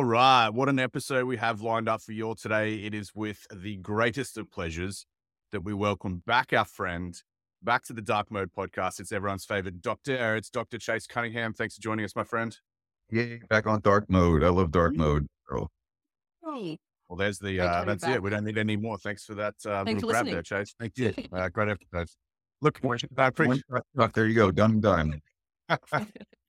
All right. What an episode we have lined up for you all today. It is with the greatest of pleasures that we welcome back our friend back to the Dark Mode podcast. It's everyone's favorite doctor. It's Dr. Chase Cunningham. Thanks for joining us, my friend. Yeah, back on dark mode. I love dark Mm-hmm. mode. Bro. Well, there's the, uh, have you that's it. We don't need any more. Thanks for that uh, Thanks little for grab listening. there, Chase. Thank you. Uh, great episode. Look, I appreciate Fuck, there you go. Done, done.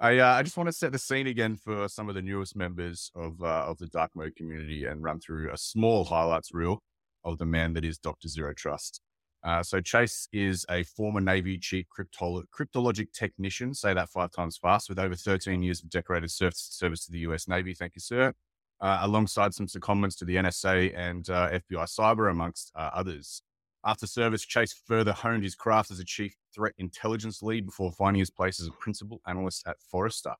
I uh, I just want to set the scene again for some of the newest members of uh, of the dark mode community and run through a small highlights reel of the man that is Doctor Zero Trust. Uh, so Chase is a former Navy chief cryptolo- cryptologic technician. Say that five times fast. With over 13 years of decorated service, service to the U.S. Navy. Thank you, sir. Uh, alongside some secondments to the NSA and uh, FBI Cyber, amongst uh, others. After service, Chase further honed his craft as a chief threat intelligence lead before finding his place as a principal analyst at Forrester.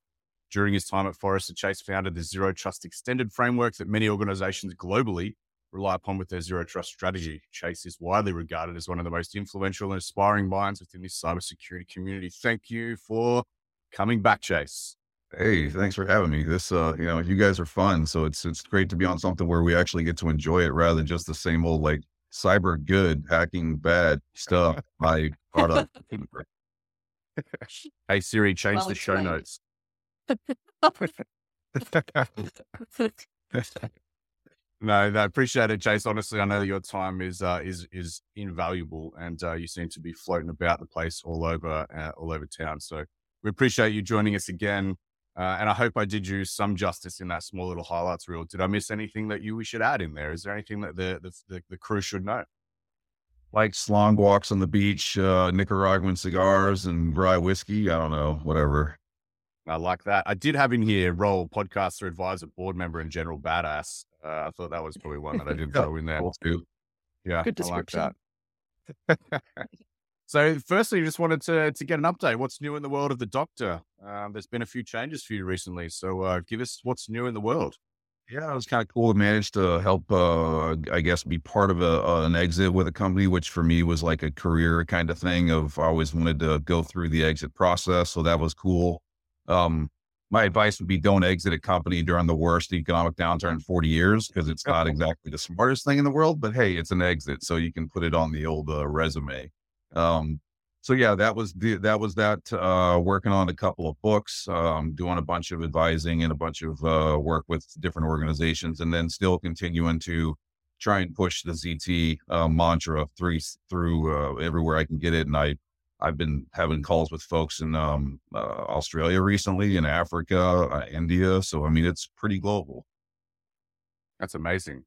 During his time at Forrester, Chase founded the Zero Trust Extended framework that many organizations globally rely upon with their Zero Trust strategy. Chase is widely regarded as one of the most influential and aspiring minds within the cybersecurity community. Thank you for coming back, Chase. Hey, thanks for having me. This, uh, you know, you guys are fun, so it's it's great to be on something where we actually get to enjoy it rather than just the same old like cyber good hacking bad stuff by product. Hey, Siri, change Well the show explained. notes. No, no, appreciate it, Chase. Honestly, I know your time is uh, is is invaluable, and uh, you seem to be floating about the place all over uh, all over town. So we appreciate you joining us again, uh, and I hope I did you some justice in that small little highlights reel. Did I miss anything that you we should add in there? Is there anything that the the, the, the crew should know? like long walks on the beach, uh, Nicaraguan cigars and rye whiskey. I don't know, whatever. I like that. I did have in here role podcaster, advisor, board member, and general badass. Uh, I thought that was probably one that I didn't throw in there. Cool, too. Yeah, Good I like description. that. so, firstly, I just wanted to to get an update. What's new in the world of the Doctor? Um, there's been a few changes for you recently, so uh, give us what's new in the world. Yeah, it was kind of cool to manage to help, uh, I guess, be part of a, uh, an exit with a company, which for me was like a career kind of thing. Of I always wanted to go through the exit process, so that was cool. Um, my advice would be don't exit a company during the worst economic downturn in 40 years because it's not exactly the smartest thing in the world. But hey, it's an exit, so you can put it on the old uh, resume. Um, so yeah, that was the that was that. Uh, working on a couple of books, um, doing a bunch of advising and a bunch of uh, work with different organizations, and then still continuing to try and push the ZT uh, mantra through through uh, everywhere I can get it. And I I've been having calls with folks in um, uh, Australia recently, in Africa, uh, India. So I mean, it's pretty global. That's amazing,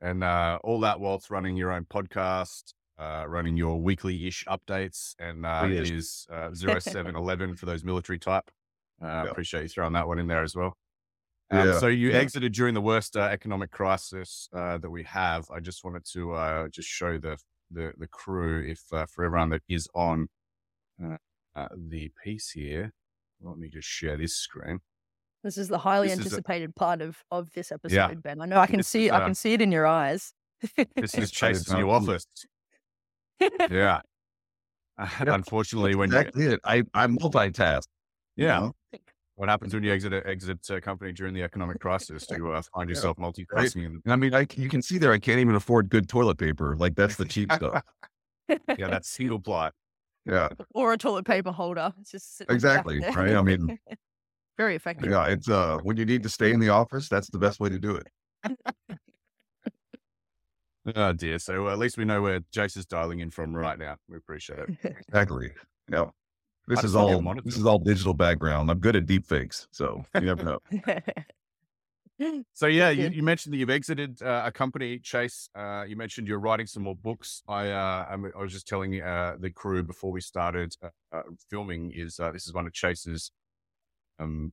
and uh, all that whilst running your own podcast, uh, running your weekly ish updates, and uh, it is uh, 0711 for those military type. Uh, Yeah. Appreciate you throwing that one in there as well. Um, Yeah. So you Yeah. exited during the worst uh, economic crisis uh, that we have. I just wanted to uh, just show the the, the crew, if uh, for everyone that is on uh, uh, the piece here. Let me just share this screen. This is the highly This is a- anticipated part of of this episode, Ben. I know I can This see is, I uh, can see it in your eyes. This is Chase's new office. Yeah. And unfortunately, when you, it. I I multitask. you yeah, know? what happens when you exit a, exit a company during the economic crisis? Do You uh, find Yeah. yourself multitasking. and- And I mean, I c- you can see there, I can't even afford good toilet paper. Like that's the cheap stuff. Yeah, that's single ply. Yeah, or a toilet paper holder. It's just sitting at the back exactly. Right. I mean, very effective. yeah, it's uh when you need to stay in the office, that's the best way to do it. Oh dear. So at least we know where Chase is dialing in from right now. We appreciate it. Exactly. Yeah. This is just look at all this is all digital background. I'm good at deep fakes, so you never know. So yeah, you, you mentioned that you've exited uh, a company, Chase. Uh, you mentioned you're writing some more books. I uh, I'm- I was just telling uh, the crew before we started uh, uh, filming is uh, this is one of Chase's um,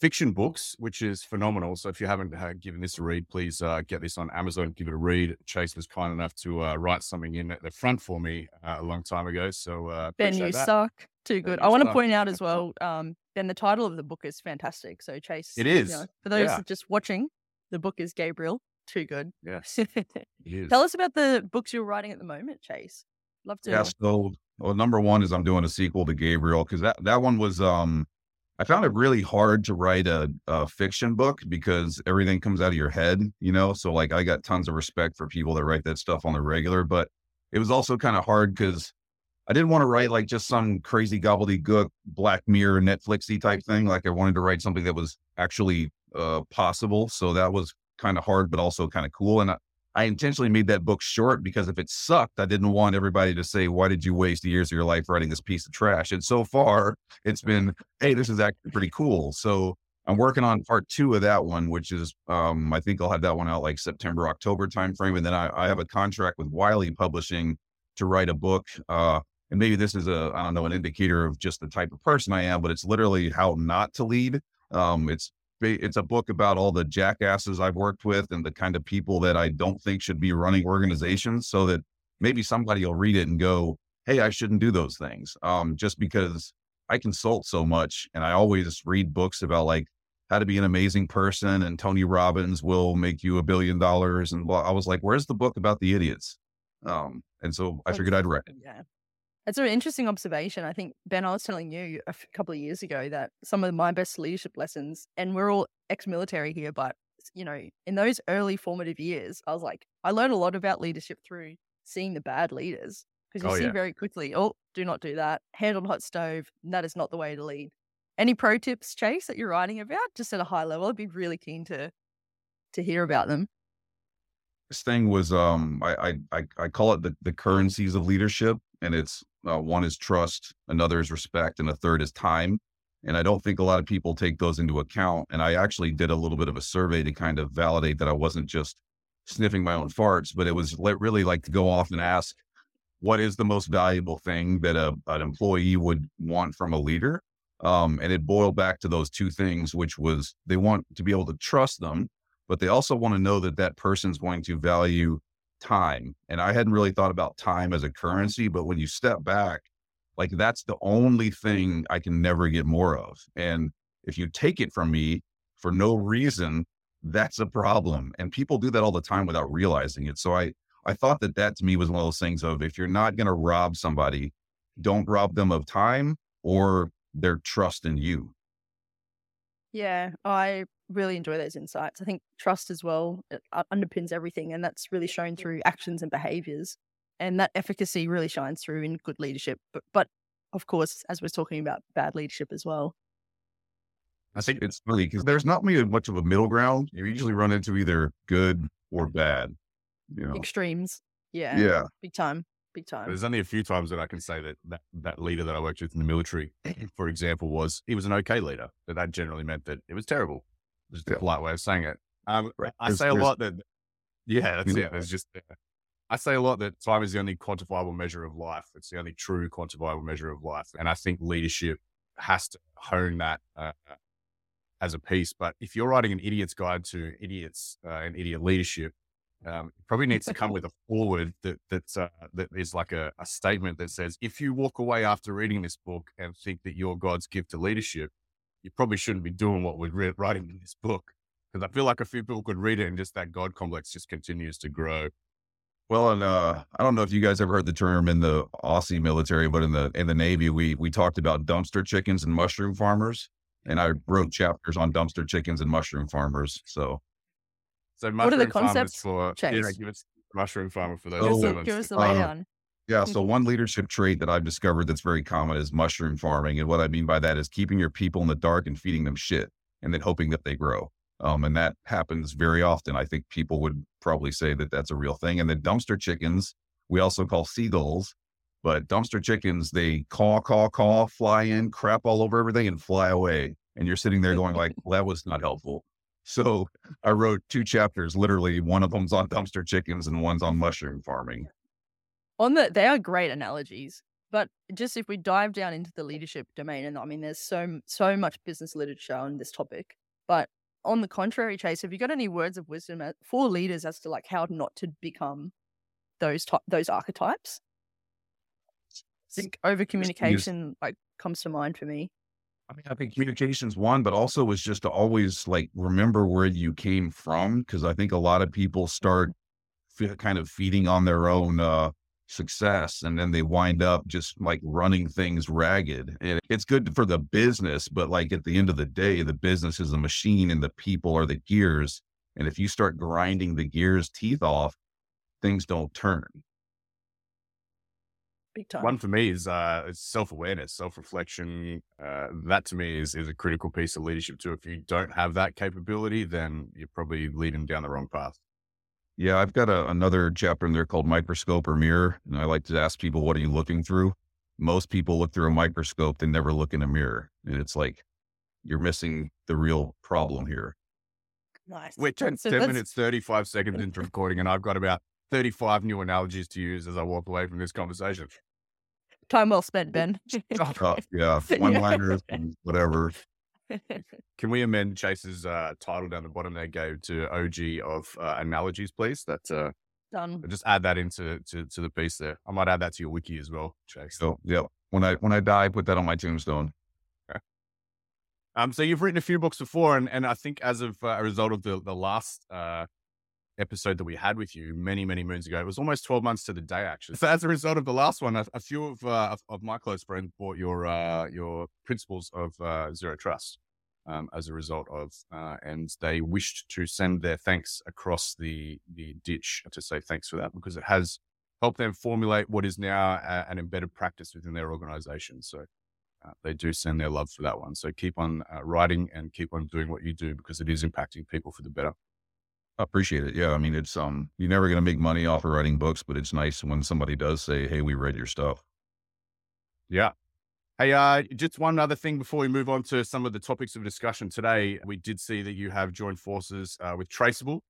fiction books, which is phenomenal. So if you haven't uh, given this a read, please uh, get this on Amazon. Give it a read. Chase was kind enough to uh, write something in at the front for me uh, a long time ago. So uh, Ben, you that. suck. Too good. I want to point out as well, um, Ben, the title of the book is fantastic. So Chase, It you know, for those Yeah. just watching, the book is Gabriel. Too good. Yes. Tell us about the books you're writing at the moment, Chase. Love to. Yeah. So, well, number one is I'm doing a sequel to Gabriel because that that one was um I found it really hard to write a, a fiction book because everything comes out of your head, you know? So like I got tons of respect for people that write that stuff on the regular, but it was also kind of hard because I didn't want to write like just some crazy gobbledygook Black Mirror Netflixy type thing. Like I wanted to write something that was actually uh, possible. So that was kind of hard, but also kind of cool. And I, I intentionally made that book short because if it sucked, I didn't want everybody to say, why did you waste years of your life writing this piece of trash? And so far it's been, hey, this is actually pretty cool. So I'm working on part two of that one, which is, um, I think I'll have that one out like September, October timeframe. And then I, I have a contract with Wiley Publishing to write a book. Uh, and maybe this is a, I don't know, an indicator of just the type of person I am, but it's literally how not to lead. Um, it's it's a book about all the jackasses I've worked with and the kind of people that I don't think should be running organizations so that maybe somebody will read it and go, Hey, I shouldn't do those things. Um, just because I consult so much and I always read books about like how to be an amazing person and Tony Robbins will make you a billion dollars. And blah. I was like, where's the book about the idiots? Um, and so I figured I'd write it. Yeah. It's an interesting observation. I think, Ben, I was telling you a couple of years ago that some of my best leadership lessons, and we're all ex military here, but, you know, in those early formative years, I was like, I learned a lot about leadership through seeing the bad leaders because you Oh, see yeah. very quickly, oh, do not do that. Hand on hot stove. That is not the way to lead. Any pro tips, Chase, that you're writing about, just at a high level? I'd be really keen to to hear about them. this thing was um I I I, I call it the, the currencies of leadership and it's uh, one is trust another is respect and a third is time and i don't think a lot of people take those into account and i actually did a little bit of a survey to kind of validate that i wasn't just sniffing my own farts but it was really like to go off and ask what is the most valuable thing that a, an employee would want from a leader? Um, and it boiled back to those two things which was they want to be able to trust them but they also want to know that that person's going to value time. And I hadn't really thought about time as a uh-huh. currency, but when you step back, like that's the only thing I can never get more of. And if you take it from me for no reason, that's a problem. And people do that all the time without realizing it. So I, I thought that that to me was one of those things of if you're not going to rob somebody, don't rob them of time or their trust in you. Yeah, oh, I really enjoy those insights. I think trust as well it uh, underpins everything, and that's really shown through actions and behaviors. And that efficacy really shines through in good leadership. But, but of course, as we're talking about bad leadership as well. I think it's funny because there's not really much of a middle ground. You usually run into either good or bad. You know, Extremes. Yeah. yeah. Big time. Big time. There's only a few times that I can say that that, that leader that I worked with in the military, for example, was he was an okay leader, but that generally meant that it was terrible. Just a Yeah. polite way of saying it. Um, Right. I There's- say a lot that, yeah, that's it. It's just, uh, I say a lot that time is the only quantifiable measure of life. It's the only true quantifiable measure of life. And I think leadership has to hone that uh, as a piece. But if you're writing an idiot's guide to idiots uh, and idiot leadership, um, it probably needs to come with a forward that that uh, that is like a, a statement that says, if you walk away after reading this book and think that you're God's gift to leadership, you probably shouldn't be doing what we're re- writing in this book. Because I feel like a few people could read it and just that God complex just continues to grow. Well, and uh, I don't know if you guys ever heard the term in the Aussie military, but in the in the Navy, we we talked about dumpster chickens and mushroom farmers, and I wrote chapters on dumpster chickens and mushroom farmers. So So are the mushroom farmers concepts, for yeah, give us mushroom farmer for those. Give us, Oh, the, sermons. give us the uh, laydown. Yeah. So one leadership trait that I've discovered that's very common is mushroom farming. And what I mean by that is keeping your people in the dark and feeding them shit and then hoping that they grow. Um, and that happens very often. I think people would probably say that that's a real thing. And then dumpster chickens, we also call seagulls, but dumpster chickens, they caw, caw, caw, fly in, crap all over everything and fly away. And you're sitting there going like, well, that was not helpful. So I wrote two chapters, literally one of them's on dumpster chickens and one's on mushroom farming. On the they are great analogies but just if we dive down into the leadership domain and i mean there's so so much business literature on this topic but on the contrary chase have you got any words of wisdom for leaders as to like how not to become those ty- those archetypes i think over communication like comes to mind for me I mean, I think communication's one, but also is just to always like remember where you came from. Cause I think a lot of people start kind of feeding on their own, uh, success and then they wind up just like running things ragged and it's good for the business but like at the end of the day the business is a machine and the people are the gears and if you start grinding the gears teeth off things don't turn Big time. One for me is uh, self awareness, self reflection. Uh, that to me is is a critical piece of leadership too. If you don't have that capability, then you're probably leading down the wrong path. Yeah, I've got a, another chapter in there called microscope or mirror, and I like to ask people, "What are you looking through?" Most people look through a microscope; they never look in a mirror, and it's like you're missing the real problem here. nice. We're 10, So 10 minutes, 35 seconds into recording, and I've got about 35 new analogies to use as I walk away from this conversation. Time well spent, Ben. Uh, yeah, one liners whatever. Can we amend Chase's uh, title down the bottom there, Gabe, to OG of uh, analogies, please? That's uh, Done. just add that into to, to the piece there. I might add that to your wiki as well, Chase. So yeah, when I when I die, put that on my tombstone. Um, so you've written a few books before, and, and I think as of uh, a result of the the last uh, episode that we had with you many many moons ago, it was almost twelve months to the day actually. So as a result of the last one, a, a few of, uh, of of my close friends bought your uh, your principles of uh, zero trust. Um, as a result of, uh, and they wished to send their thanks across the the ditch to say thanks for that because it has helped them formulate what is now a, an embedded practice within their organization. So uh, they do send their love for that one. So keep on uh, writing and keep on doing what you do because it is impacting people for the better. I appreciate it. Yeah, I mean, it's um, you're never gonna make money off of writing books, but it's nice when somebody does say, "Hey, we read your stuff." Yeah. Hey, uh, just one other thing before we move on to some of the topics of discussion today. We did see that you have joined forces uh, with Traceable,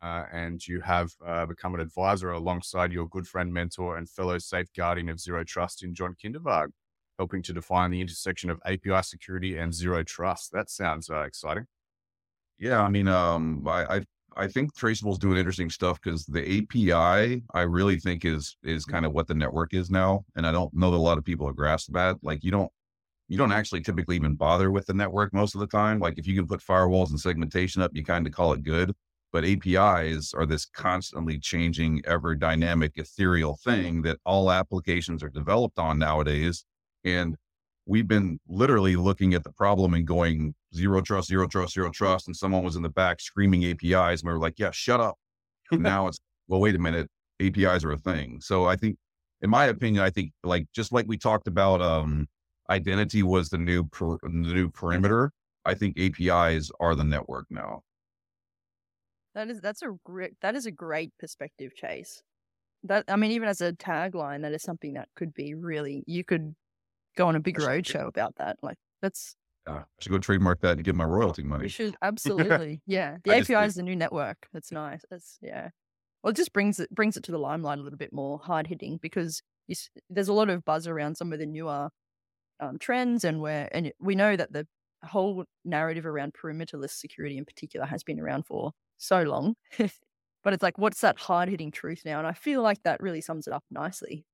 uh, and you have uh, become an advisor alongside your good friend, mentor, and fellow safeguarding of zero trust in John Kindervag, helping to define the intersection of API security and zero trust. That sounds uh, exciting. Yeah, I mean, um, I I, I think Traceable is doing interesting stuff because the API I really think is is mm-hmm. kind of what the network is now, and I don't know that a lot of people have grasped that. Like, you don't you don't actually typically even bother with the network most of the time. Like, if you can put firewalls and segmentation up, you kind of call it good. But APIs are this constantly changing, ever dynamic, ethereal thing that all applications are developed on nowadays. And we've been literally looking at the problem and going zero trust, zero trust, zero trust. And someone was in the back screaming APIs. And we were like, yeah, shut up. Now it's, well, wait a minute. APIs are a thing. So I think, in my opinion, I think like, just like we talked about, um, identity was the new, per, the new perimeter. I think APIs are the network now. That is that's a great that is a great perspective, Chase. That I mean, even as a tagline, that is something that could be really you could go on a big That's road show about that. Like that's Uh, I should go trademark that and get my royalty we money. should absolutely yeah. The I API think- is the new network. That's nice. That's yeah. Well, it just brings it brings it to the limelight a little bit more hard hitting because you, there's a lot of buzz around some of the newer um, trends and where and we know that the whole narrative around perimeterless security in particular has been around for so long. but it's like, what's that hard hitting truth now? And I feel like that really sums it up nicely.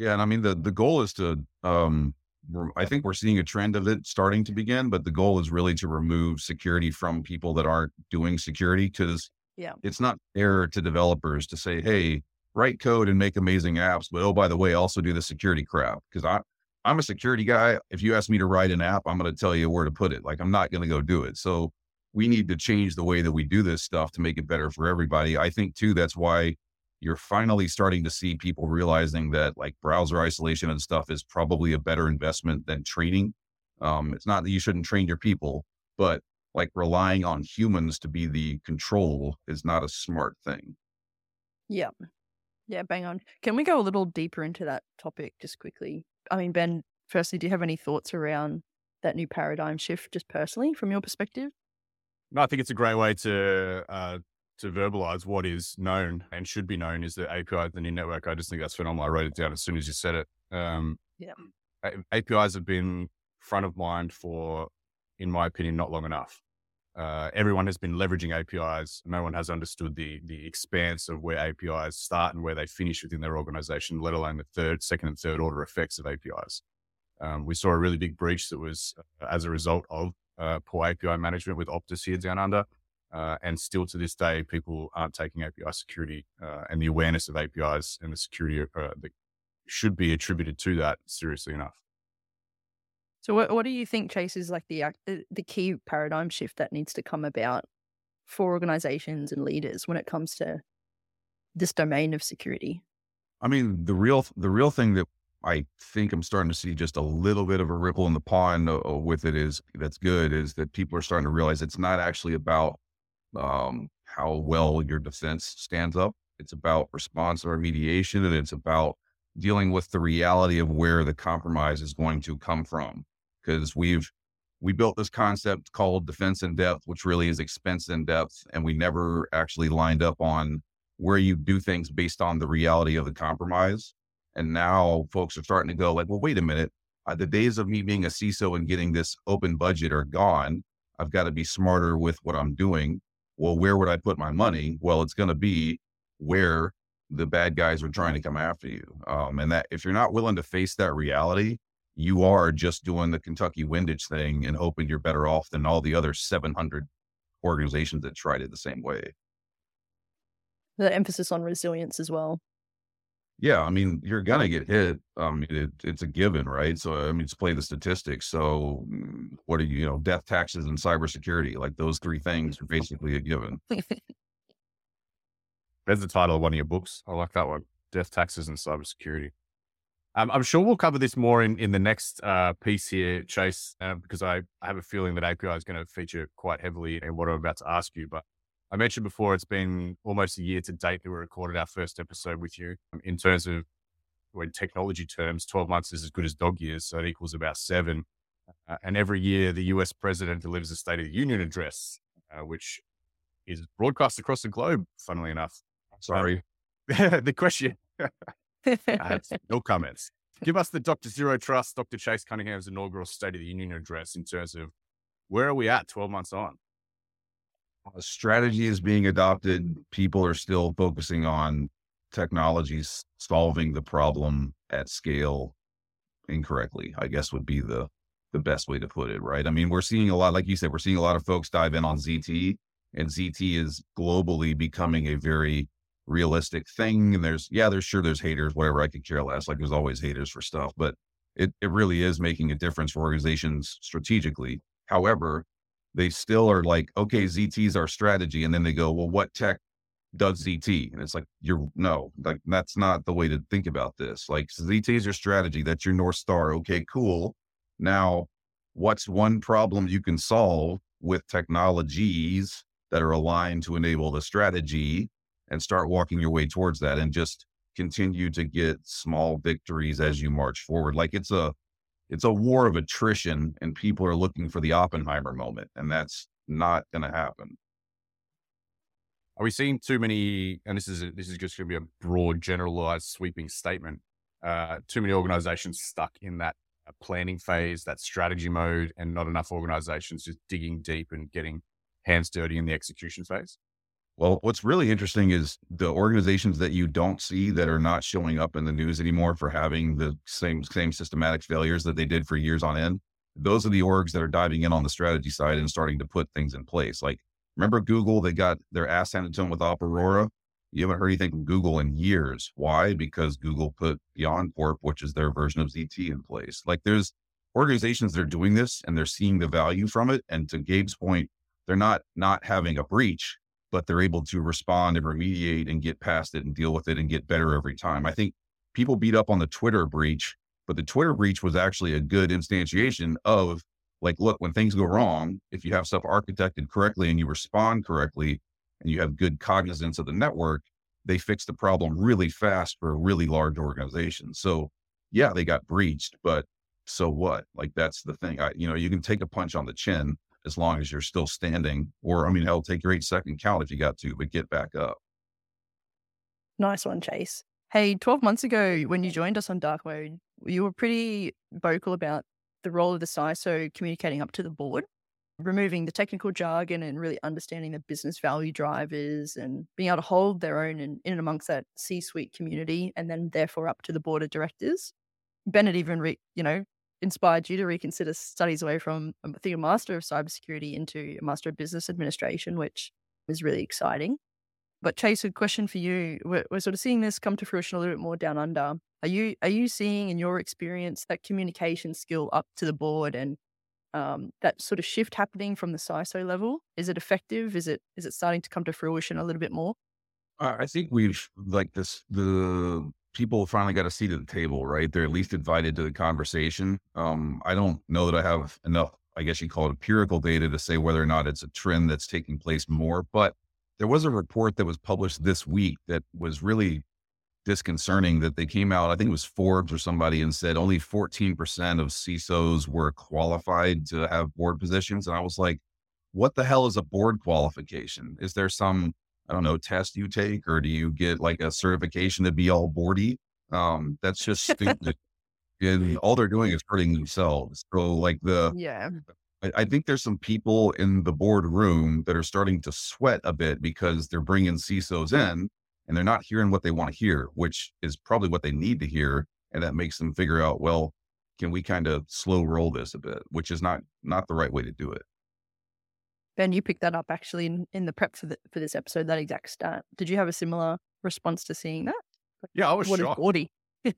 Yeah, and I mean the the goal is to um I think we're seeing a trend of it starting to begin, but the goal is really to remove security from people that aren't doing security because Yeah. it's not fair to developers to say, "Hey, write code and make amazing apps, but oh by the way, also do the security crap." Because I I'm a security guy. If you ask me to write an app, I'm going to tell you where to put it. Like I'm not going to go do it. So we need to change the way that we do this stuff to make it better for everybody. I think too that's why you're finally starting to see people realizing that like browser isolation and stuff is probably a better investment than training. Um, it's not that you shouldn't train your people, but like relying on humans to be the control is not a smart thing. Yeah. Yeah, bang on. Can we go a little deeper into that topic just quickly? I mean, Ben, firstly, do you have any thoughts around that new paradigm shift just personally from your perspective? No, I think it's a great way to uh, to verbalize what is known and should be known is the API, the new network. I just think that's phenomenal. I wrote it down as soon as you said it. Um, Yeah. APIs have been front of mind for, in my opinion, not long enough. Uh, everyone has been leveraging APIs. No one has understood the the expanse of where APIs start and where they finish within their organization, let alone the third, second, and third order effects of APIs. Um, we saw a really big breach that was uh, as a result of uh, poor API management with Optus here down under. Uh, and still to this day, people aren't taking API security uh, and the awareness of APIs and the security uh, that should be attributed to that seriously enough. So, what what do you think, Chase, is like the the key paradigm shift that needs to come about for organizations and leaders when it comes to this domain of security? I mean, the real the real thing that I think I'm starting to see just a little bit of a ripple in the pond uh, uh, with it is that's good is that people are starting to realize it's not actually about um, how well your defense stands up. It's about response or remediation, and it's about dealing with the reality of where the compromise is going to come from. Because we've we built this concept called defense in depth, which really is expense in depth, and we never actually lined up on where you do things based on the reality of the compromise. And now folks are starting to go like, well, wait a minute. Uh, the days of me being a CISO and getting this open budget are gone. I've got to be smarter with what I'm doing. Well, where would I put my money? Well, it's going to be where the bad guys are trying to come after you. Um, and that if you're not willing to face that reality, you are just doing the Kentucky windage thing and hoping you're better off than all the other 700 organizations that tried it the same way the emphasis on resilience as well. Yeah, I mean, you're gonna get hit. Um, it, it's a given, right? So, I mean, just play the statistics. So, mm, what are you, you know, death, taxes, and cybersecurity? Like those three things are basically a given. There's the title of one of your books. I like that one: Death, Taxes, and Cybersecurity. Um, I'm sure we'll cover this more in, in the next uh, piece here, Chase, uh, because I, I have a feeling that API is going to feature quite heavily in what I'm about to ask you. But I mentioned before, it's been almost a year to date that we recorded our first episode with you. In terms of when technology terms, 12 months is as good as dog years. So it equals about seven. Uh, and every year, the US president delivers a State of the Union address, uh, which is broadcast across the globe, funnily enough. Sorry. Um, the question no comments. Give us the Dr. Zero Trust, Dr. Chase Cunningham's inaugural State of the Union address in terms of where are we at 12 months on? A strategy is being adopted. People are still focusing on technologies solving the problem at scale incorrectly, I guess would be the the best way to put it, right? I mean, we're seeing a lot, like you said, we're seeing a lot of folks dive in on ZT, and ZT is globally becoming a very realistic thing. And there's, yeah, there's sure there's haters, whatever. I could care less. Like there's always haters for stuff, but it it really is making a difference for organizations strategically. However, they still are like, okay, ZT is our strategy. And then they go, well, what tech does ZT? And it's like, you're no, like that's not the way to think about this. Like ZT is your strategy. That's your North Star. Okay, cool. Now, what's one problem you can solve with technologies that are aligned to enable the strategy and start walking your way towards that and just continue to get small victories as you march forward. Like it's a, it's a war of attrition and people are looking for the Oppenheimer moment and that's not going to happen. Are we seeing too many, and this is, this is just going to be a broad, generalized, sweeping statement, uh, too many organizations stuck in that uh, planning phase, that strategy mode, and not enough organizations just digging deep and getting hands dirty in the execution phase? Well, what's really interesting is the organizations that you don't see that are not showing up in the news anymore for having the same same systematic failures that they did for years on end. Those are the orgs that are diving in on the strategy side and starting to put things in place. Like remember Google, they got their ass handed to them with Op Aurora. You haven't heard anything from Google in years. Why? Because Google put BeyondCorp, which is their version of ZT, in place. Like there's organizations that are doing this and they're seeing the value from it. And to Gabe's point, they're not not having a breach but they're able to respond and remediate and get past it and deal with it and get better every time. I think people beat up on the Twitter breach, but the Twitter breach was actually a good instantiation of like, look, when things go wrong, if you have stuff architected correctly and you respond correctly and you have good cognizance of the network, they fix the problem really fast for a really large organization. So yeah, they got breached, but so what? Like that's the thing. I, you know, you can take a punch on the chin, as long as you're still standing. Or, I mean, hell, take your eight second count if you got to, but get back up. Nice one, Chase. Hey, 12 months ago, when you joined us on Dark Mode, you were pretty vocal about the role of the CISO communicating up to the board, removing the technical jargon and really understanding the business value drivers and being able to hold their own in, in amongst that C suite community and then therefore up to the board of directors. Bennett even, re, you know, inspired you to reconsider studies away from, I think, a master of cybersecurity into a master of business administration, which is really exciting. But Chase, a question for you: we're, we're sort of seeing this come to fruition a little bit more down under. Are you are you seeing in your experience that communication skill up to the board and um, that sort of shift happening from the CISO level? Is it effective? Is it is it starting to come to fruition a little bit more? I think we've like this the people finally got a seat at the table, right? They're at least invited to the conversation. Um, I don't know that I have enough, I guess you call it empirical data to say whether or not it's a trend that's taking place more, but there was a report that was published this week that was really disconcerting that they came out, I think it was Forbes or somebody and said only 14% of CISOs were qualified to have board positions. And I was like, what the hell is a board qualification? Is there some I don't know, test you take, or do you get like a certification to be all boardy? Um, that's just stupid. and all they're doing is hurting themselves. So like the, yeah, I, I think there's some people in the boardroom that are starting to sweat a bit because they're bringing CISOs in and they're not hearing what they want to hear, which is probably what they need to hear. And that makes them figure out, well, can we kind of slow roll this a bit, which is not, not the right way to do it. Ben, you picked that up actually in, in the prep for the, for this episode. That exact stat. Did you have a similar response to seeing that? Yeah, I was what shocked. Gordy?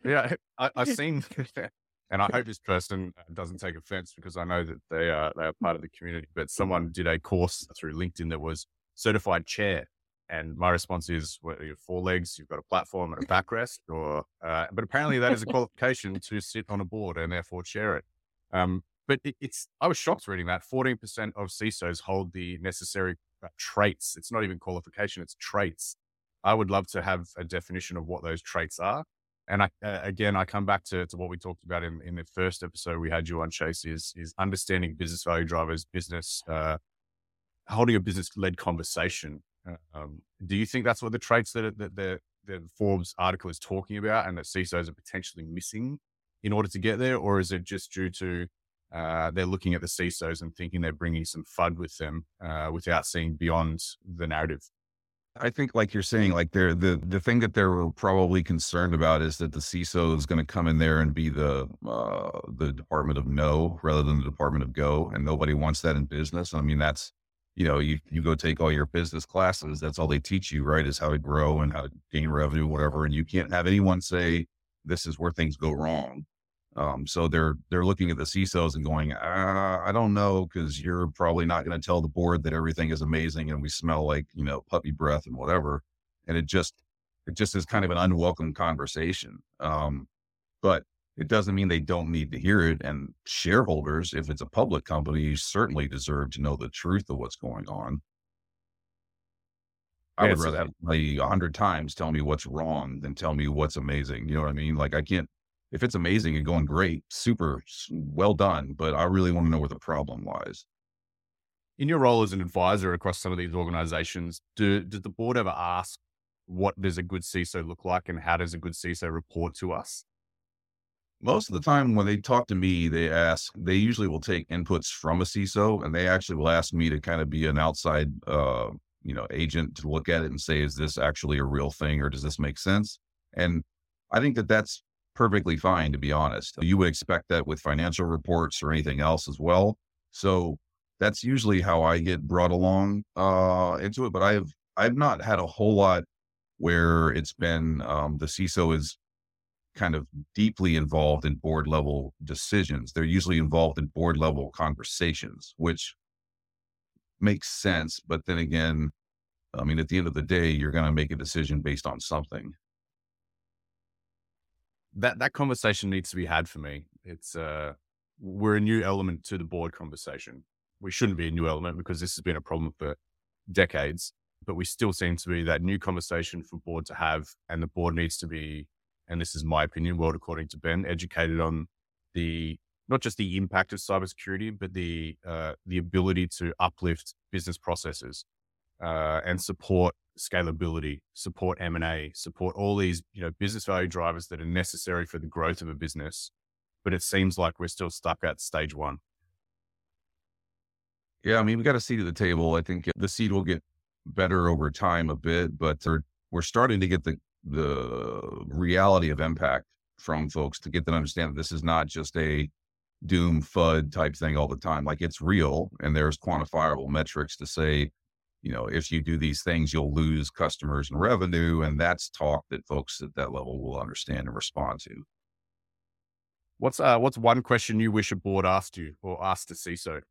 yeah, I, I've seen, and I hope this person doesn't take offense because I know that they are they are part of the community. But someone did a course through LinkedIn that was certified chair, and my response is, well, you have four legs, you've got a platform and a backrest, or uh, but apparently that is a qualification to sit on a board and therefore chair it. Um, but it, it's, I was shocked reading that 14% of CISOs hold the necessary uh, traits. It's not even qualification, it's traits. I would love to have a definition of what those traits are. And I, uh, again, I come back to, to what we talked about in, in the first episode we had you on Chase is, is understanding business value drivers, business, uh, holding a business led conversation. Uh, um, do you think that's what the traits that, that the, the Forbes article is talking about and that CISOs are potentially missing in order to get there? Or is it just due to uh, they're looking at the CISOs and thinking they're bringing some FUD with them uh, without seeing beyond the narrative. I think, like you're saying, like they're the the thing that they're probably concerned about is that the CISO is going to come in there and be the uh, the department of no rather than the department of go, and nobody wants that in business. I mean, that's you know, you you go take all your business classes. That's all they teach you, right? Is how to grow and how to gain revenue, whatever. And you can't have anyone say this is where things go wrong. Um, so they're they're looking at the CISOs and going, uh, I don't know, because you're probably not going to tell the board that everything is amazing and we smell like you know puppy breath and whatever. And it just it just is kind of an unwelcome conversation. Um, but it doesn't mean they don't need to hear it. And shareholders, if it's a public company, certainly deserve to know the truth of what's going on. I would rather have a hundred times tell me what's wrong than tell me what's amazing. You know what I mean? Like I can't if it's amazing and going great, super well done. But I really want to know where the problem lies. In your role as an advisor across some of these organizations, do, does the board ever ask what does a good CISO look like and how does a good CISO report to us? Most of the time when they talk to me, they ask, they usually will take inputs from a CISO and they actually will ask me to kind of be an outside, uh, you know, agent to look at it and say, is this actually a real thing or does this make sense? And I think that that's perfectly fine, to be honest. You would expect that with financial reports or anything else as well. So that's usually how I get brought along uh, into it. But I've I've not had a whole lot where it's been um, the CISO is kind of deeply involved in board level decisions. They're usually involved in board level conversations, which makes sense. But then again, I mean, at the end of the day, you're going to make a decision based on something that that conversation needs to be had for me. It's uh, we're a new element to the board conversation. We shouldn't be a new element because this has been a problem for decades, but we still seem to be that new conversation for board to have, and the board needs to be, and this is my opinion, world according to Ben, educated on the not just the impact of cybersecurity, but the uh, the ability to uplift business processes uh, and support scalability, support M&A, support all these, you know, business value drivers that are necessary for the growth of a business. But it seems like we're still stuck at stage one. Yeah, I mean, we got a seat at the table. I think the seat will get better over time a bit, but we're starting to get the the reality of impact from folks to get them to understand that this is not just a doom FUD type thing all the time. Like it's real and there's quantifiable metrics to say you know, if you do these things, you'll lose customers and revenue. And that's talk that folks at that level will understand and respond to. What's uh what's one question you wish a board asked you or asked a CISO?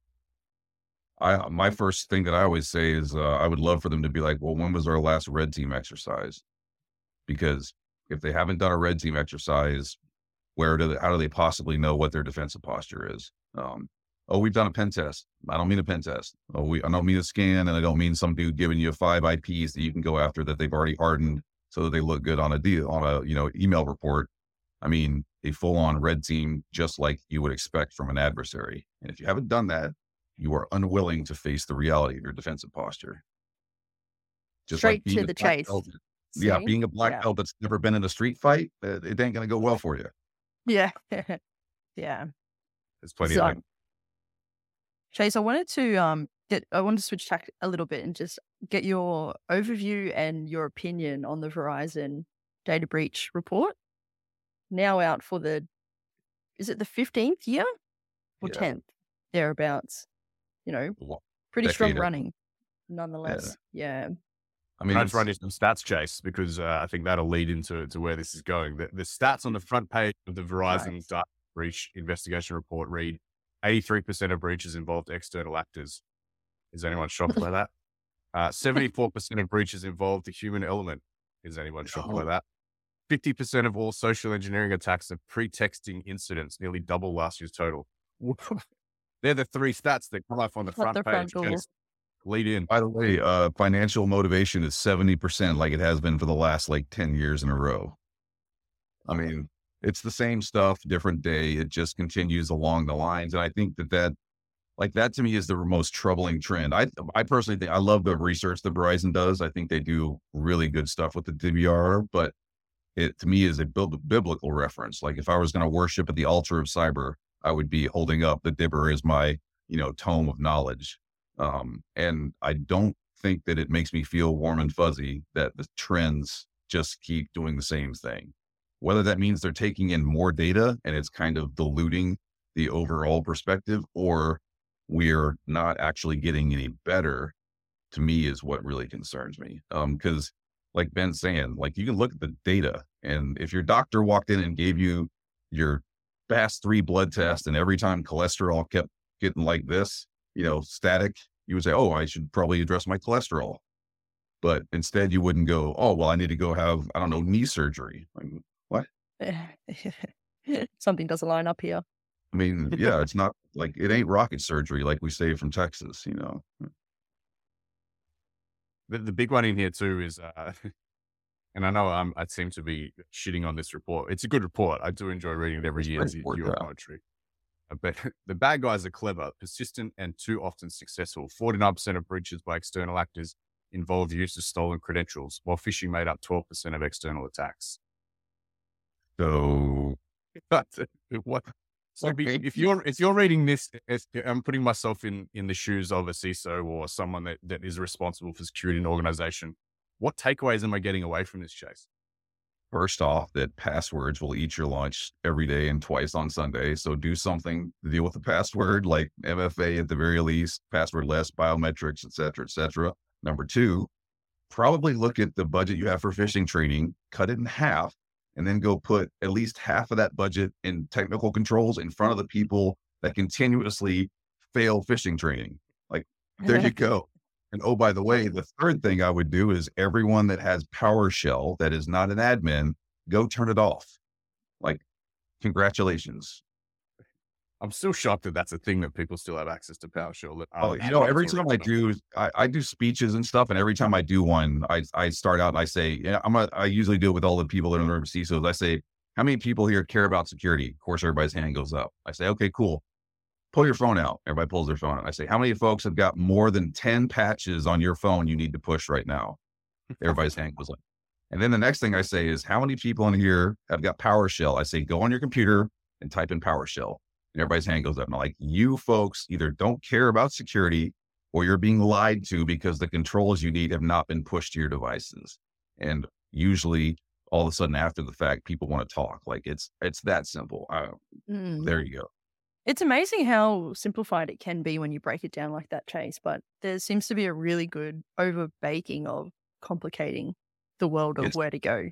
I my first thing that I always say is uh, I would love for them to be like, well, when was our last red team exercise? Because if they haven't done a red team exercise, where do they, how do they possibly know what their defensive posture is? Um, oh, we've done a pen test. I don't mean a pen test. Oh, we I don't mean a scan, and I don't mean some dude giving you five IPs that you can go after that they've already hardened so that they look good on a deal on a you know email report. I mean a full on red team, just like you would expect from an adversary. And if you haven't done that, you are unwilling to face the reality of your defensive posture. Just Straight like to the chase. Yeah, being a black yeah. belt that's never been in a street fight, it, it ain't going to go well for you. Yeah. yeah. There's plenty so, of. Chase, I wanted to um get I wanted to switch tack a little bit and just get your overview and your opinion on the Verizon data breach report. Now out for the is it the fifteenth year or tenth yeah. thereabouts? You know, pretty strong running, nonetheless. Yeah. yeah. I mean, I just run you some stats, Chase, because uh, I think that'll lead into to where this is going. The, the stats on the front page of the Verizon right. data breach investigation report read 83% of breaches involved external actors. Is anyone shocked by that? Uh, 74% of breaches involved the human element. Is anyone shocked oh. by that? 50% of all social engineering attacks are pre-texting incidents, nearly double last year's total. They're the three stats that come up on the front page. Front lead in. By the way, uh, financial motivation is 70%, like it has been for the last like 10 years in a row. I mean, it's the same stuff, different day. It just continues along the lines. And I think that that, like that to me is the most troubling trend. I, I personally think I love the research that Verizon does. I think they do really good stuff with the DBIR, but it to me is a biblical reference. Like if I was going to worship at the altar of cyber, I would be holding up the Dibber as my, you know, tome of knowledge. Um, and I don't think that it makes me feel warm and fuzzy that the trends just keep doing the same thing. Whether that means they're taking in more data and it's kind of diluting the overall perspective, or we're not actually getting any better, to me is what really concerns me. Um, because like Ben's saying, like you can look at the data, and if your doctor walked in and gave you your fast three blood test, and every time cholesterol kept getting like this, you know, static, you would say, "Oh, I should probably address my cholesterol." But instead, you wouldn't go, "Oh, well, I need to go have I don't know knee surgery." What? Something doesn't line up here. I mean, yeah, it's not like it ain't rocket surgery like we say from Texas, you know. The, the big one in here too is, uh, and I know I'm, I seem to be shitting on this report. It's a good report. I do enjoy reading it every year as your commentary. But the bad guys are clever, persistent, and too often successful. 49% of breaches by external actors involved use of stolen credentials, while phishing made up 12% of external attacks. So, what? So okay. if you're if you're reading this, I'm putting myself in in the shoes of a CISO or someone that, that is responsible for security in an organization. What takeaways am I getting away from this chase? First off, that passwords will eat your lunch every day and twice on Sunday. So do something to deal with the password, like MFA at the very least, passwordless, biometrics, et cetera, et cetera. Number two, probably look at the budget you have for phishing training, cut it in half, and then go put at least half of that budget in technical controls in front of the people that continuously fail phishing training. Like, there you go. And oh, by the way, the third thing I would do is everyone that has PowerShell that is not an admin, go turn it off. Like, congratulations. I'm still shocked that that's a thing that people still have access to PowerShell. oh, um, you know, every time I do, I, I, do speeches and stuff, and every time I do one, I I start out and I say, yeah, I'm a, I usually do it with all the people that are in the room, CISOs. I say, how many people here care about security? Of course, everybody's hand goes up. I say, okay, cool pull your phone out. Everybody pulls their phone out. I say, how many folks have got more than 10 patches on your phone you need to push right now? Everybody's hand goes like, and then the next thing I say is, how many people in here have got PowerShell? I say, go on your computer and type in PowerShell. And everybody's hand goes up. And I'm like, you folks either don't care about security or you're being lied to because the controls you need have not been pushed to your devices. And usually all of a sudden after the fact, people want to talk. Like it's, it's that simple. Uh, mm. There you go. It's amazing how simplified it can be when you break it down like that, Chase. But there seems to be a really good over baking of complicating the world of It's- where to go.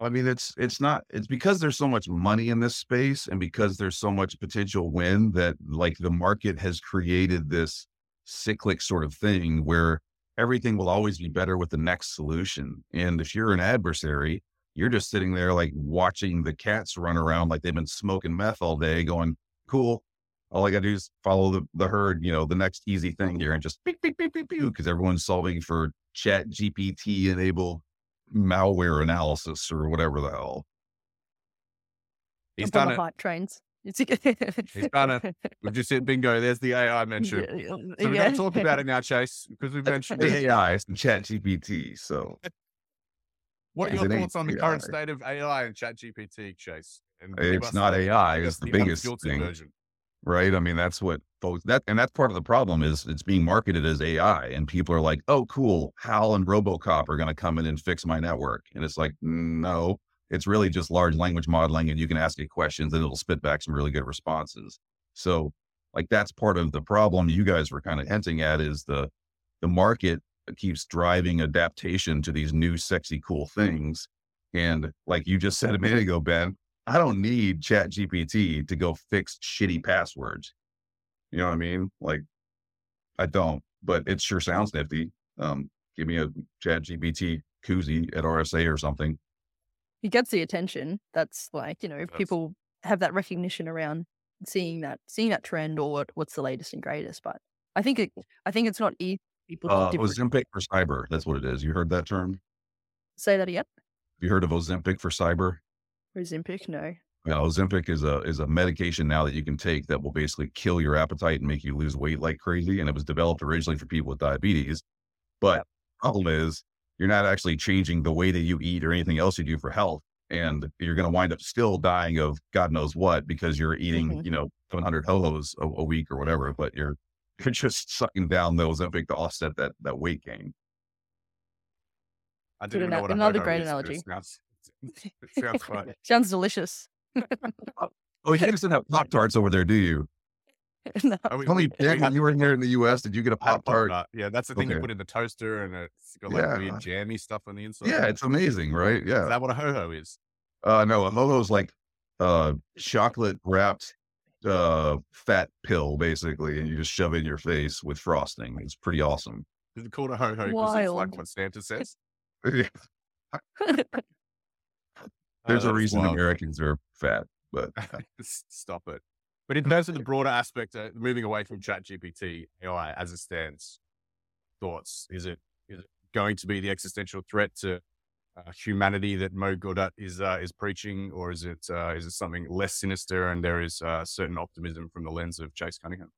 I mean, it's it's not it's because there's so much money in this space and because there's so much potential win that like the market has created this cyclic sort of thing where everything will always be better with the next solution. And if you're an adversary, you're just sitting there like watching the cats run around like they've been smoking meth all day, going, Cool. All I gotta do is follow the, the herd, you know, the next easy thing here and just beep, beep, beep, beep, beep, because everyone's solving for chat GPT enabled malware analysis or whatever the hell. He's Jump on done the it. hype trains. He's done it. We've just hit bingo. There's the AI mention. Yeah, So we're going to talk about it now, Chase, because we've mentioned The it. AI, it's the chat GPT. So What are your thoughts on the current state of AI and ChatGPT, Chase? And it's not AI, it's us the biggest thing. version. Right? I mean, that's what folks that and that's part of the problem is it's being marketed as AI, and people are like, "Oh, cool, HAL and RoboCop are going to come in and fix my network," and it's like, no, it's really just large language modeling, and you can ask it questions, and it'll spit back some really good responses. So, like, that's part of the problem you guys were kind of hinting at is the the market keeps driving adaptation to these new, sexy, cool things, and like you just said a minute ago, Ben, I don't need Chat GPT to go fix shitty passwords. You know what I mean? Like, I don't, but it sure sounds nifty. Um, give me a Chat GPT koozie at RSA or something. He gets the attention. That's like, you know, if That's- people have that recognition around seeing that seeing that trend or what, what's the latest and greatest. But I think it I think it's not easy for people to Uh, Ozempic for cyber. That's what it is. You heard that term? say that again. Have you heard of Ozempic for cyber? Ozempic, no. Yeah, Ozempic is a is a medication now that you can take that will basically kill your appetite and make you lose weight like crazy. And it was developed originally for people with diabetes. But problem is you're not actually changing the way that you eat or anything else you do for health. And you're going to wind up still dying of God knows what because you're eating, Mhm. you know, 700 ho-hos a, a week or whatever. But you're you're just sucking down the Ozempic to offset that that weight gain. I didn't know what another great analogy. It sounds, fun. Sounds delicious. Oh, you guys didn't have Pop Tarts over there, do you? no. Oh, we- Only we- we when you were here in the U.S. Did you get a I had a Pop Tart? Yeah, that's the thing you put in the toaster and it's got like Yeah. weird jammy stuff on the inside. Yeah, it's amazing, right? Yeah. Is that what a ho ho is? Uh no, a ho ho is like uh chocolate wrapped uh fat pill basically, and you just shove it in your face with frosting. It's pretty awesome. Is it called a ho ho? Because it's like what Santa says. There's Oh, a reason wild. Americans are fat, but Stop it. But in terms of the broader aspect, uh, moving away from ChatGPT AI as it stands, thoughts? Is it is it going to be the existential threat to uh, humanity that Mo Gawdat is uh, is preaching, or is it uh, is it something less sinister and there is uh, certain optimism from the lens of Chase Cunningham?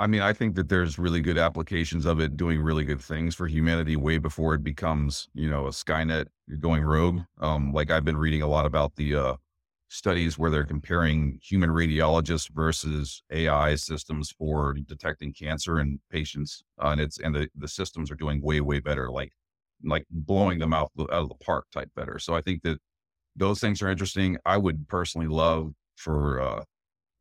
I mean, I think that there's really good applications of it doing really good things for humanity way before it becomes, you know, a Skynet going rogue. Um, like I've been reading a lot about the uh, studies where they're comparing human radiologists versus AI systems for detecting cancer in patients, uh, and it's and the, the systems are doing way way better, like like blowing them out, out of the park type better. So I think that those things are interesting. I would personally love for uh,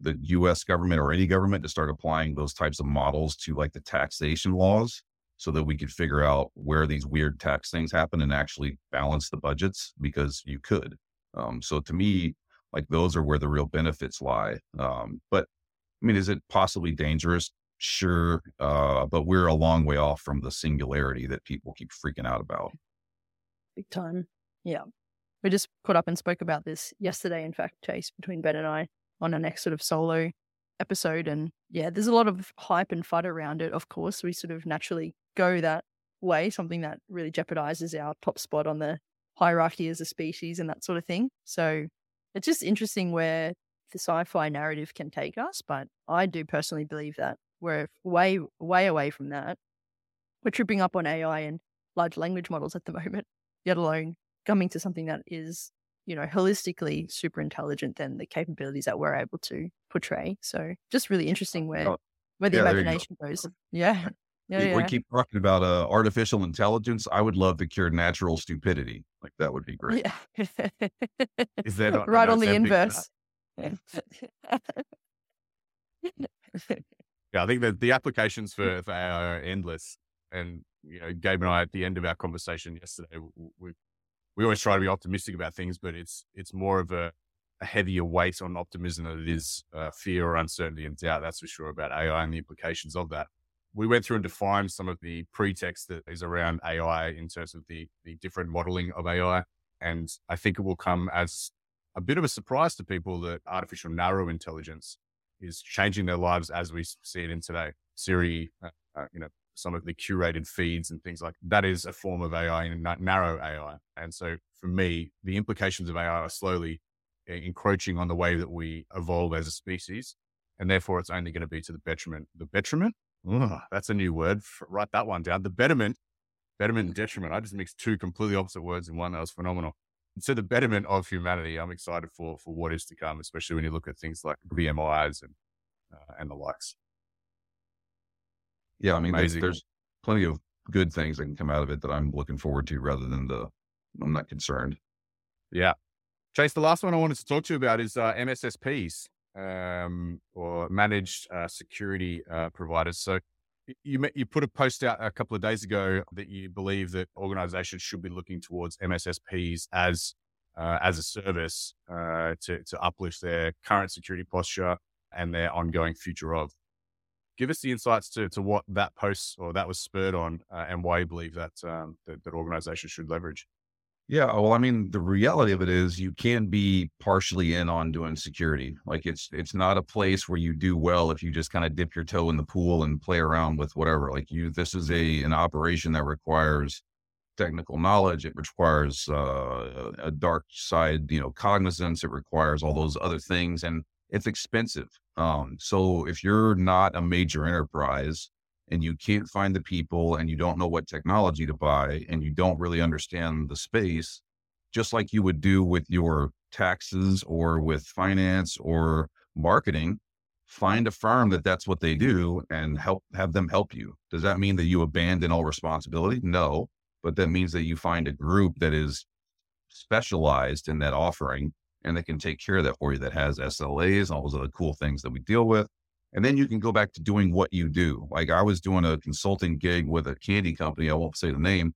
the US government or any government to start applying those types of models to like the taxation laws so that we could figure out where these weird tax things happen and actually balance the budgets because you could. Um, so to me, like those are where the real benefits lie. Um, but I mean, is it possibly dangerous? Sure. Uh, but we're a long way off from the singularity that people keep freaking out about. Big time. Yeah. We just caught up and spoke about this yesterday, in fact, Chase, between Ben and I on our next sort of solo episode. And yeah, there's a lot of hype and FUD around it. Of course, we sort of naturally go that way, something that really jeopardizes our top spot on the hierarchy as a species and that sort of thing. So it's just interesting where the sci-fi narrative can take us. But I do personally believe that we're way, way away from that. We're tripping up on AI and large language models at the moment, yet alone coming to something that is, you know, holistically super intelligent than the capabilities that we're able to portray. So just really interesting where Oh, where the yeah, you go. imagination goes. Yeah. Yeah, we, yeah. we keep talking about uh, artificial intelligence. I would love to cure natural stupidity. Like that would be great. yeah. Is there not right on the that? inverse? yeah, I think that the applications for, for AI are endless. And, you know, Gabe and I, at the end of our conversation yesterday, we, we always try to be optimistic about things, but it's, it's more of a, a heavier weight on optimism than it is uh, fear or uncertainty and doubt. That's for sure about AI and the implications of that. We went through and defined some of the pretext that is around AI in terms of the, the different modeling of AI. And I think it will come as a bit of a surprise to people that artificial narrow intelligence is changing their lives as we see it in today. Siri, uh, uh, you know, some of the curated feeds and things like that is a form of AI and narrow AI. And so for me, the implications of AI are slowly encroaching on the way that we evolve as a species. And therefore, it's only going to be to the detriment. The detriment? Ugh, that's a new word. Write that one down. The betterment, betterment and detriment. I just mixed two completely opposite words in one. That was phenomenal. So, the betterment of humanity, I'm excited for for what is to come, especially when you look at things like VMIs and uh, and the likes. Yeah, I mean, there's, there's plenty of good things that can come out of it that I'm looking forward to, rather than the I'm not concerned. Yeah, Chase, the last one I wanted to talk to you about is uh, MSSPs um, or managed uh, security uh, providers. So you you put a post out a couple of days ago that you believe that organizations should be looking towards MSSPs as uh, as a service uh, to to uplift their current security posture and their ongoing future of. Give us the insights to to what that post or that was spurred on uh, and why you believe that, um, that that organizations should leverage. Yeah, well, I mean, the reality of it is you can be partially in on doing security. Like it's it's not a place where you do well if you just kind of dip your toe in the pool and play around with whatever. Like you this is a an operation that requires technical knowledge, it requires uh, a dark side, you know, cognizance, it requires all those other things and it's expensive. Um, so if you're not a major enterprise, and you can't find the people and you don't know what technology to buy and you don't really understand the space, just like you would do with your taxes or with finance or marketing, find a firm that that's what they do and help have them help you. Does that mean that you abandon all responsibility? No, but that means that you find a group that is specialized in that offering and they can take care of that for you that has SLAs, all those other cool things that we deal with and then you can go back to doing what you do. Like I was doing a consulting gig with a candy company. I won't say the name.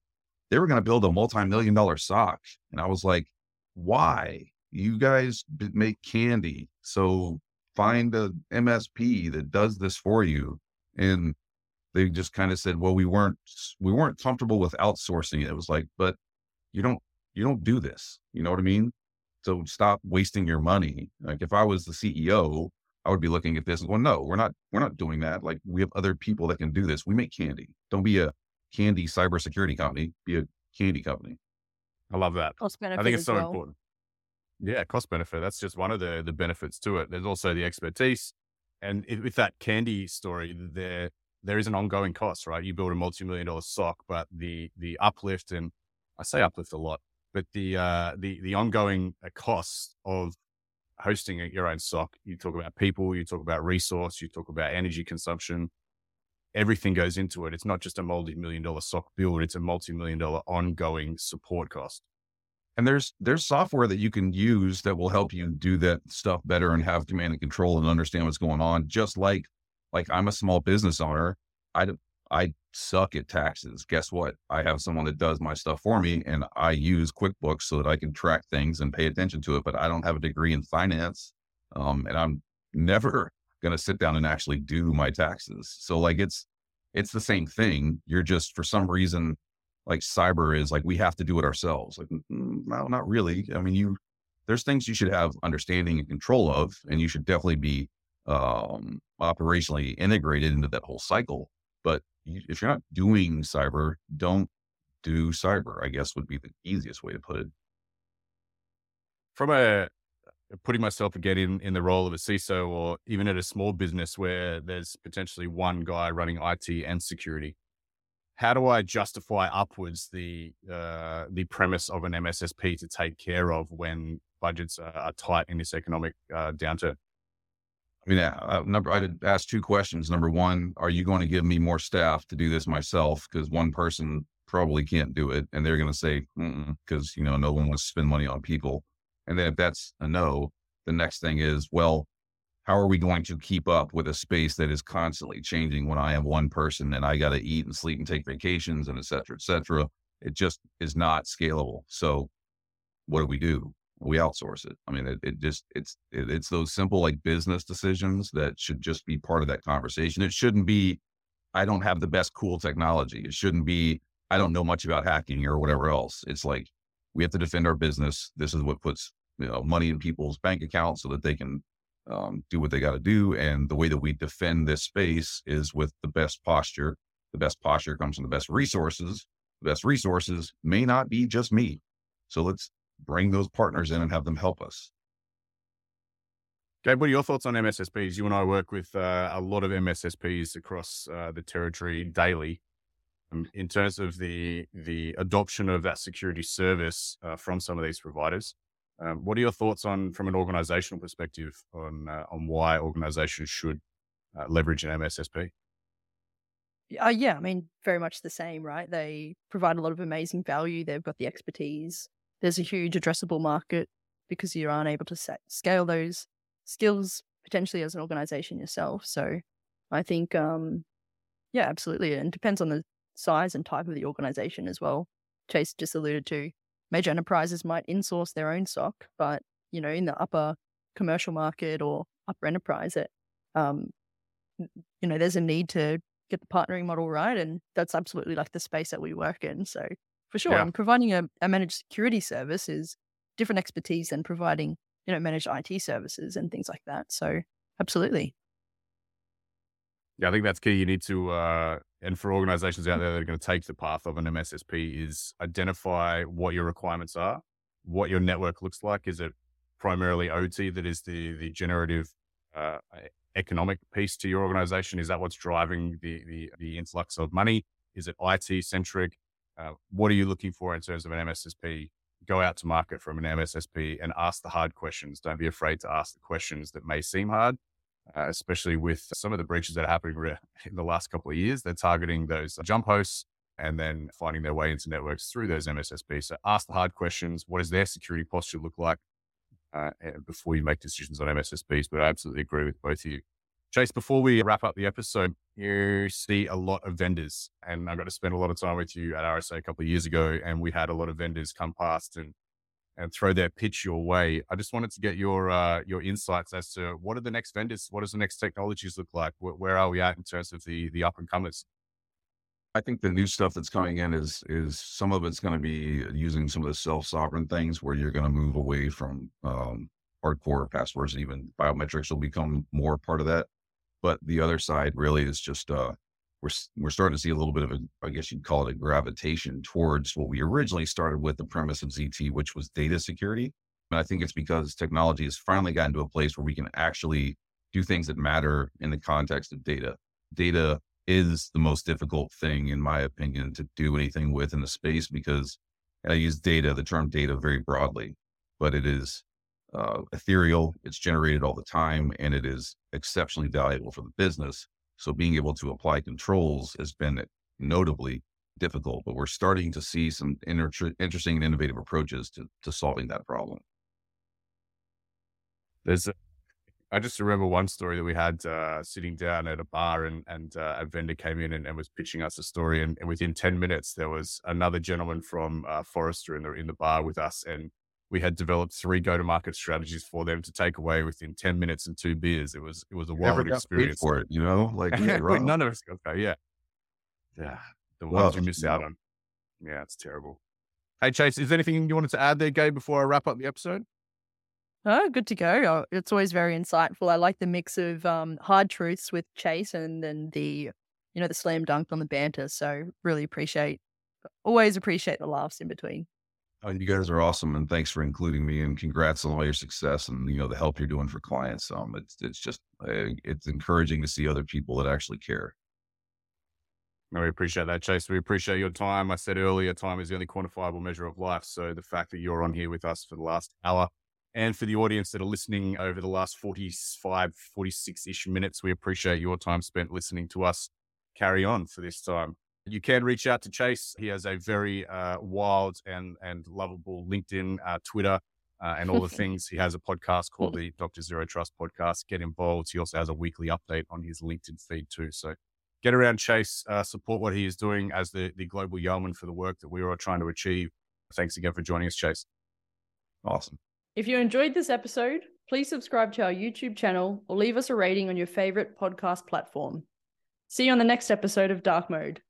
They were going to build a multi-million dollar SOC. And I was like, why? You guys make candy. So find a MSP that does this for you. And they just kind of said, well, we weren't, we weren't comfortable with outsourcing. It was like, but you don't, you don't do this. You know what I mean? So stop wasting your money. Like if I was the CEO, I would be looking at this and going, no, we're not, we're not doing that. Like we have other people that can do this. We make candy. Don't be a candy cybersecurity company. Be a candy company. I love that. Cost benefit I think it's so well. important. Yeah, cost benefit. That's just one of the the benefits to it. There's also the expertise, and if, with that candy story, there there is an ongoing cost, right? You build a multi million dollar SOC, but the the uplift and I say uplift a lot, but the uh, the the ongoing uh, costs of hosting your own SOC, you talk about people, you talk about resource, you talk about energy consumption. Everything goes into it. It's not just a multi-million dollar SOC build; it's a multi-million dollar ongoing support cost. And there's there's software that you can use that will help you do that stuff better and have command and control and understand what's going on. Just like like I'm a small business owner, I don't I suck at taxes. Guess what? I have someone that does my stuff for me and I use QuickBooks so that I can track things and pay attention to it, but I don't have a degree in finance. Um, and I'm never going to sit down and actually do my taxes. So like it's, it's the same thing. You're just, for some reason, like cyber is like, we have to do it ourselves. Like, mm, no, not really. I mean, you, there's things you should have understanding and control of, and you should definitely be um, operationally integrated into that whole cycle. But if you're not doing cyber, don't do cyber, I guess would be the easiest way to put it. From a putting myself again in, in the role of a CISO or even at a small business where there's potentially one guy running IT and security, how do I justify upwards the uh, the premise of an MSSP to take care of when budgets are, are tight in this economic uh, downturn? I mean, uh, number I did ask two questions. Number one, are you going to give me more staff to do this myself? Because one person probably can't do it, and they're going to say because you know no one wants to spend money on people. And then if that's a no, the next thing is, well, how are we going to keep up with a space that is constantly changing when I am one person and I got to eat and sleep and take vacations and et cetera, et cetera? It just is not scalable. So what do we do? We outsource it. I mean, it, it just, it's, it, it's those simple like business decisions that should just be part of that conversation. It shouldn't be, I don't have the best cool technology. It shouldn't be, I don't know much about hacking or whatever else. It's like, we have to defend our business. This is what puts you know money in people's bank accounts so that they can um, do what they got to do. And the way that we defend this space is with the best posture. The best posture comes from the best resources. The best resources may not be just me. So let's bring those partners in and have them help us. Gabe, what are your thoughts on MSSPs? You and I work with uh, a lot of MSSPs across uh, the territory daily. Um, in terms of the the adoption of that security service uh, from some of these providers, um, what are your thoughts on, from an organizational perspective, on uh, on why organizations should uh, leverage an MSSP? Uh, yeah, I mean, very much the same, right? They provide a lot of amazing value. They've got the expertise. There's a huge addressable market because you aren't able to set, scale those skills potentially as an organization yourself. So I think, um, yeah, absolutely. And depends on the size and type of the organization as well. Chase just alluded to major enterprises might insource their own SOC, but you know, in the upper commercial market or upper enterprise, it, um, you know, there's a need to get the partnering model right, and that's absolutely like the space that we work in. So for sure, yeah. providing a, a managed security service is different expertise than providing you know managed IT services and things like that. So absolutely. Yeah, I think that's key. You need to, uh, and for organizations out there that are going to take the path of an MSSP, is identify what your requirements are, what your network looks like. Is it primarily OT that is the the generative uh, economic piece to your organization? Is that what's driving the the, the influx of money? Is it IT centric? Uh, what are you looking for in terms of an MSSP? Go out to market from an MSSP and ask the hard questions. Don't be afraid to ask the questions that may seem hard uh, especially with some of the breaches that are happening in the last couple of years. They're targeting those jump hosts and then finding their way into networks through those MSSPs. So ask the hard questions. What does their security posture look like uh, before you make decisions on MSSPs? But I absolutely agree with both of you. Chase, before we wrap up the episode, you see a lot of vendors, and I got to spend a lot of time with you at RSA a couple of years ago, and we had a lot of vendors come past and and throw their pitch your way. I just wanted to get your uh, your insights as to what are the next vendors, what does the next technologies look like, where, where are we at in terms of the the up and comers? I think the new stuff that's coming in is is some of it's going to be using some of the self sovereign things where you're going to move away from um, hardcore passwords and even biometrics will become more part of that. But the other side really is just uh, we're we're starting to see a little bit of a, I guess you'd call it a gravitation towards what we originally started with the premise of ZT, which was data security. And I think it's because technology has finally gotten to a place where we can actually do things that matter in the context of data. Data is the most difficult thing, in my opinion, to do anything with in the space because I use data, the term data very broadly, but it is uh, ethereal, it's generated all the time, and it is exceptionally valuable for the business. So being able to apply controls has been notably difficult, but we're starting to see some inter- interesting and innovative approaches to, to solving that problem. There's, a, I just remember one story that we had uh, sitting down at a bar and, and uh, a vendor came in and, and, was pitching us a story. And, and, within 10 minutes, there was another gentleman from uh, Forrester in the, in the bar with us. And we had developed three go-to-market strategies for them to take away within ten minutes and two beers. It was it was a wild experience for it. You know, like none of us got paid. Yeah, yeah, the ones you miss out on. Yeah, it's terrible. Hey Chase, is there anything you wanted to add there, Gabe, before I wrap up the episode? Oh, good to go. Oh, it's always very insightful. I like the mix of um, hard truths with Chase and then the, you know, the slam dunk on the banter. So really appreciate, always appreciate the laughs in between. Oh, you guys are awesome, and thanks for including me. And congrats on all your success and you know the help you're doing for clients. Um, it's it's just uh, it's encouraging to see other people that actually care. No, we appreciate that, Chase. We appreciate your time. I said earlier, time is the only quantifiable measure of life. So the fact that you're on here with us for the last hour and for the audience that are listening over the last 45, 46 ish minutes, we appreciate your time spent listening to us carry on for this time. You can reach out to Chase. He has a very uh, wild and and lovable LinkedIn, uh, Twitter, uh, and all the things. He has a podcast called the Dr. Zero Trust Podcast. Get involved. He also has a weekly update on his LinkedIn feed too. So get around Chase, uh, support what he is doing as the, the global yeoman for the work that we are trying to achieve. Thanks again for joining us, Chase. Awesome. If you enjoyed this episode, please subscribe to our YouTube channel or leave us a rating on your favorite podcast platform. See you on the next episode of Dark Mode.